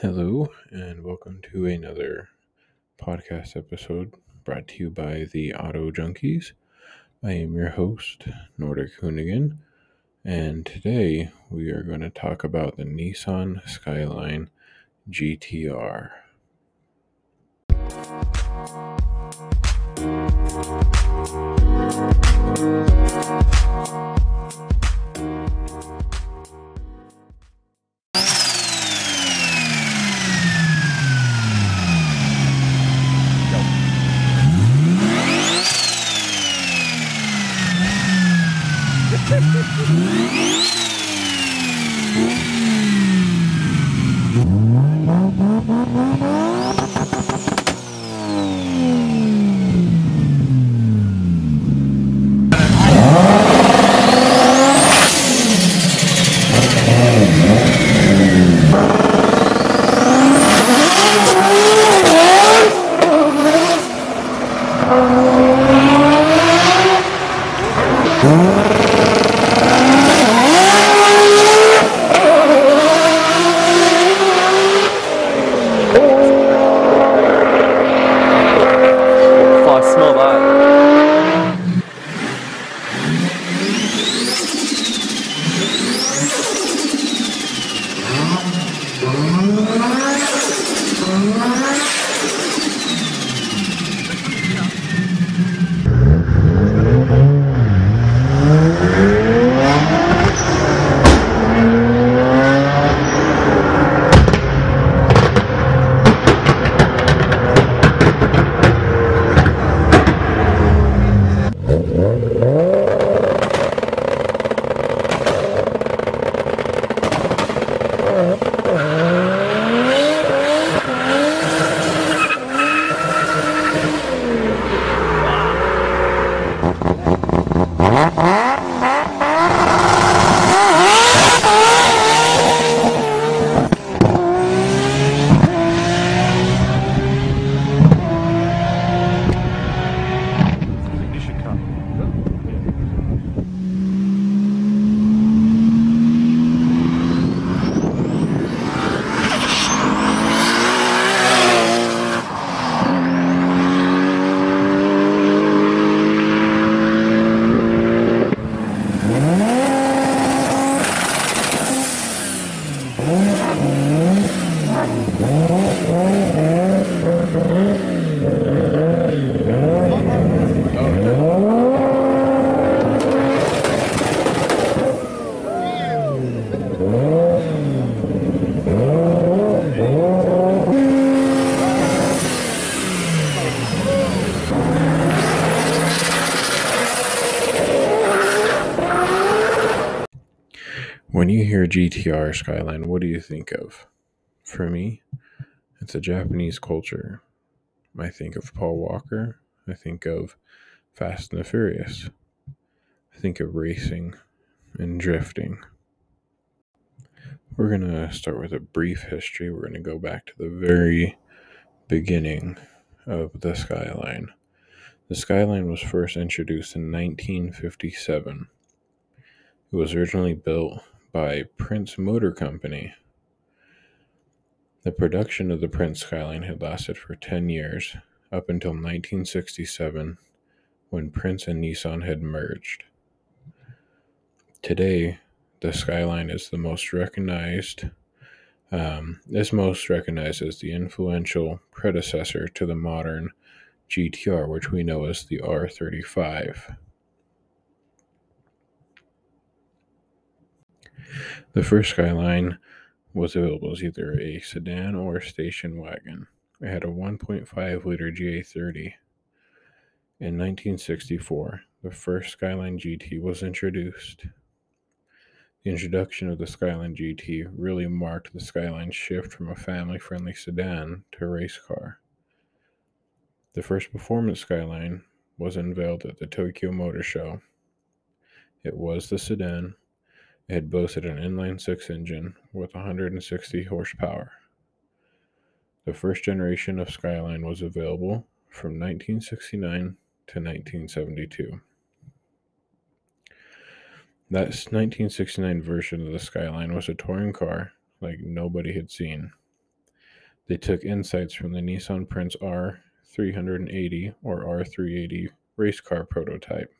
Hello, and welcome to another podcast episode brought to you by the Auto Junkies. I am your host, Nordic Hoonigan, and today we are going to talk about the Nissan Skyline GTR. Hear GTR Skyline, what do you think of? For me, it's a Japanese culture. I think of Paul Walker. I think of Fast and the Furious. I think of racing and drifting. We're going to start with a brief history. We're going to go back to the very beginning of the Skyline. The Skyline was first introduced in 1957. It was originally built by Prince Motor Company. The production of the Prince Skyline had lasted for 10 years, up until 1967, when Prince and Nissan had merged. Today, the Skyline is the most recognized, um, is most recognized as the influential predecessor to the modern GTR, which we know as the R35. The first Skyline was available as either a sedan or station wagon. It had a 1.5 liter GA30. In 1964, the first Skyline GT was introduced. The introduction of the Skyline GT really marked the Skyline's shift from a family friendly sedan to a race car. The first performance Skyline was unveiled at the Tokyo Motor Show. It was the sedan. It boasted an inline six engine with 160 horsepower. The first generation of Skyline was available from 1969 to 1972. That 1969 version of the Skyline was a touring car like nobody had seen. They took insights from the Nissan Prince R380 or R380 race car prototype.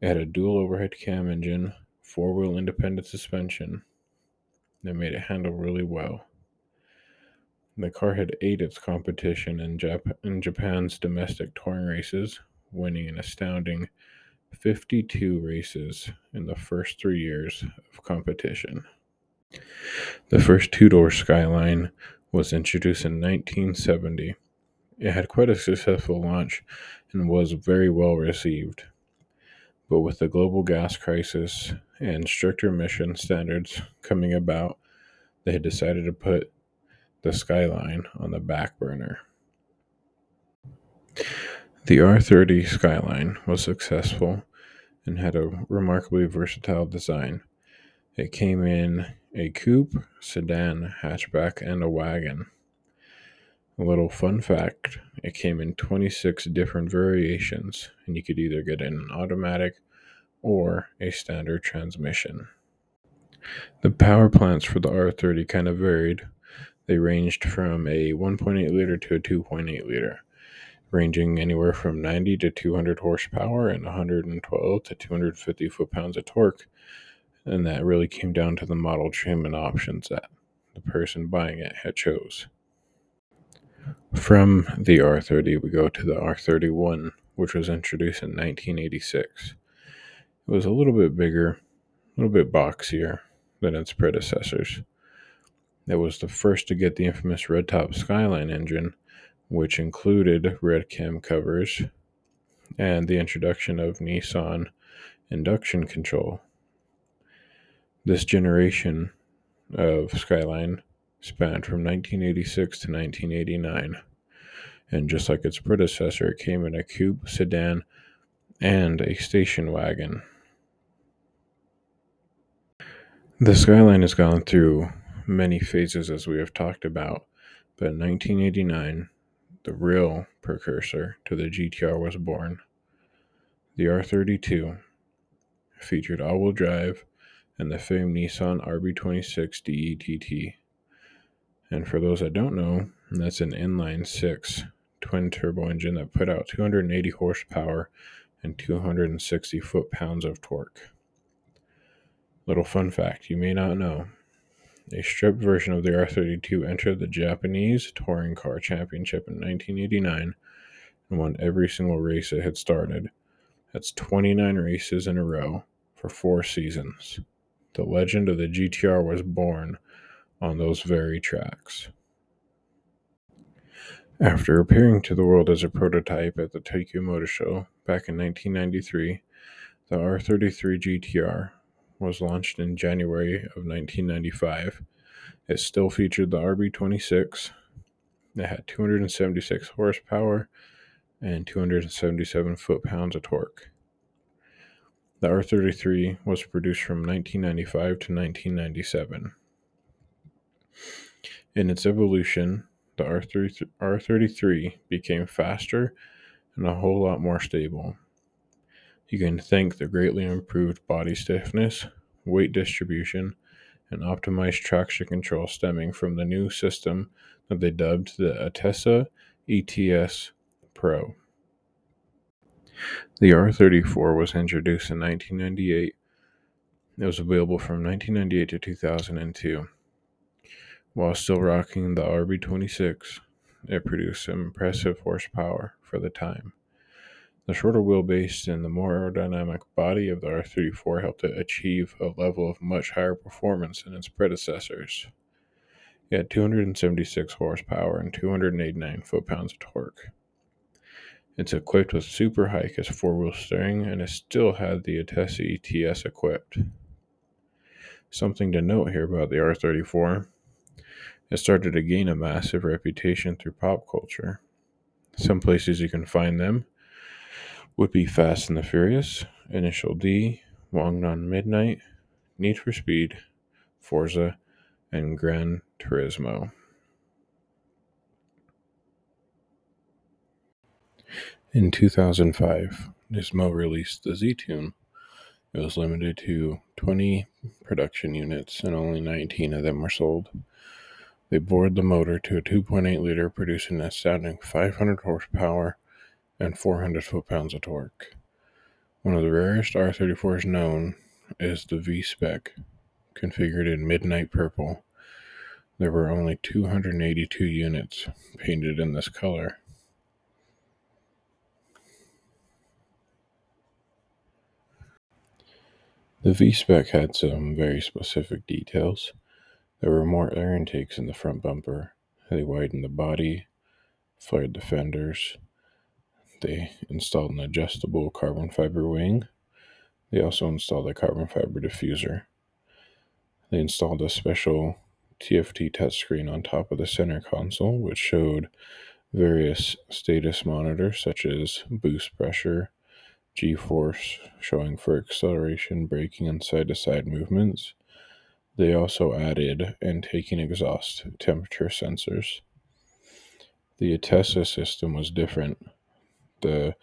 It had a dual overhead cam engine, four wheel independent suspension that made it handle really well. The car had ate its competition in, Jap- in Japan's domestic touring races, winning an astounding 52 races in the first three years of competition. The first two door Skyline was introduced in 1970. It had quite a successful launch and was very well received. But with the global gas crisis and stricter emission standards coming about, they had decided to put the Skyline on the back burner. The R30 Skyline was successful and had a remarkably versatile design. It came in a coupe, sedan, hatchback, and a wagon. A little fun fact it came in 26 different variations, and you could either get an automatic or a standard transmission. The power plants for the R30 kind of varied. They ranged from a 1.8 liter to a 2.8 liter, ranging anywhere from 90 to 200 horsepower and 112 to 250 foot pounds of torque. And that really came down to the model trim and options that the person buying it had chose. From the R30, we go to the R31, which was introduced in 1986. It was a little bit bigger, a little bit boxier than its predecessors. It was the first to get the infamous red top Skyline engine, which included red cam covers and the introduction of Nissan induction control. This generation of Skyline spanned from 1986 to 1989. And just like its predecessor, it came in a coupe, sedan, and a station wagon. The Skyline has gone through many phases as we have talked about, but in 1989, the real precursor to the GTR was born. The R32 featured all wheel drive and the famed Nissan RB26 DETT. And for those that don't know, that's an inline six twin turbo engine that put out 280 horsepower and 260 foot pounds of torque. Little fun fact you may not know a stripped version of the R32 entered the Japanese Touring Car Championship in 1989 and won every single race it had started. That's 29 races in a row for four seasons. The legend of the GTR was born on those very tracks. After appearing to the world as a prototype at the Tokyo Motor Show back in 1993, the R33 GTR was launched in January of 1995. It still featured the RB26. It had 276 horsepower and 277 foot pounds of torque. The R33 was produced from 1995 to 1997. In its evolution, the R33 became faster and a whole lot more stable. You can thank the greatly improved body stiffness, weight distribution, and optimized traction control stemming from the new system that they dubbed the ATTESA ETS Pro. The R34 was introduced in 1998. It was available from 1998 to 2002. While still rocking the RB26, it produced impressive horsepower for the time. The shorter wheelbase and the more aerodynamic body of the R34 helped it achieve a level of much higher performance than its predecessors. It had 276 horsepower and 289 foot pounds of torque. It's equipped with Super HICAS four wheel steering and it still had the ATTESA ETS equipped. Something to note here about the R34 it started to gain a massive reputation through pop culture. Some places you can find them would be Fast and the Furious, Initial D, Wangan Midnight, Need for Speed, Forza, and Gran Turismo. In 2005, Nismo released the Z Tune. It was limited to 20 production units, and only 19 of them were sold. They bored the motor to a 2.8 liter, producing an astounding 500 horsepower and 400 foot pounds of torque. One of the rarest R34s known is the V Spec, configured in midnight purple. There were only 282 units painted in this color. The V Spec had some very specific details. There were more air intakes in the front bumper. They widened the body, flared the fenders. They installed an adjustable carbon fiber wing. They also installed a carbon fiber diffuser. They installed a special TFT touchscreen on top of the center console, which showed various status monitors such as boost pressure, G force, showing for acceleration, braking, and side to side movements. They also added and taking exhaust temperature sensors. The ATTESA system was different. The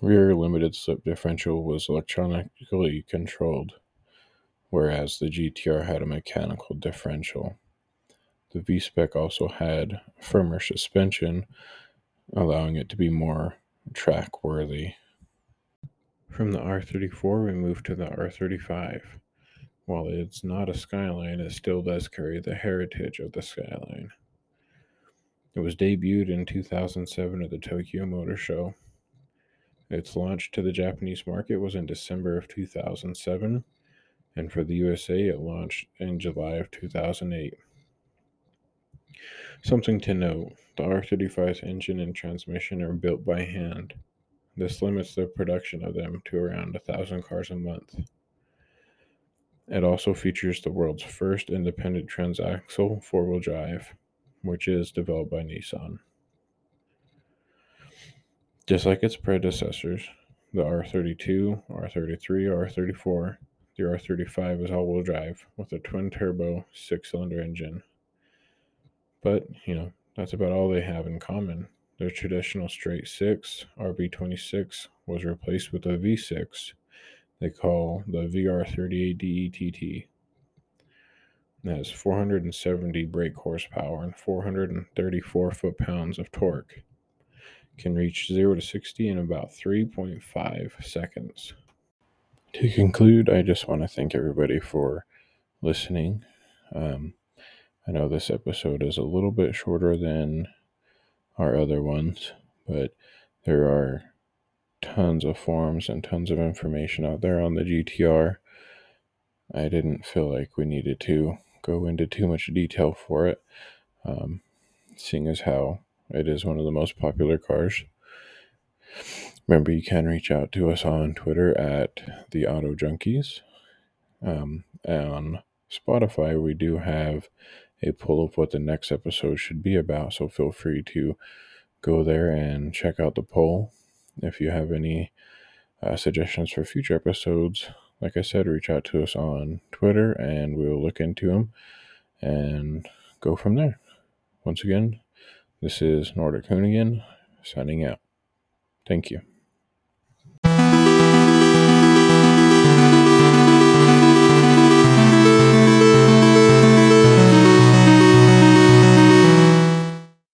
rear limited slip differential was electronically controlled, whereas the GTR had a mechanical differential. The V Spec also had firmer suspension, allowing it to be more track worthy. From the R34, we move to the R35. While it's not a Skyline, it still does carry the heritage of the Skyline. It was debuted in 2007 at the Tokyo Motor Show. Its launch to the Japanese market was in December of 2007, and for the USA, it launched in July of 2008. Something to note the R35's engine and transmission are built by hand. This limits the production of them to around a thousand cars a month. It also features the world's first independent transaxle four wheel drive, which is developed by Nissan. Just like its predecessors, the R32, R33, R34, the R35 is all wheel drive with a twin turbo six cylinder engine. But, you know, that's about all they have in common. Their traditional straight six RB26 was replaced with a V6 they call the VR38 It has 470 brake horsepower and 434 foot pounds of torque. Can reach 0 to 60 in about 3.5 seconds. To conclude, I just want to thank everybody for listening. Um, I know this episode is a little bit shorter than our other ones, but there are tons of forms and tons of information out there on the GTR. I didn't feel like we needed to go into too much detail for it, um, seeing as how it is one of the most popular cars. Remember, you can reach out to us on Twitter at the Auto Junkies. Um, on Spotify, we do have a poll of what the next episode should be about, so feel free to go there and check out the poll. If you have any uh, suggestions for future episodes, like I said, reach out to us on Twitter and we'll look into them and go from there. Once again, this is Nordic Hoonigan signing out. Thank you.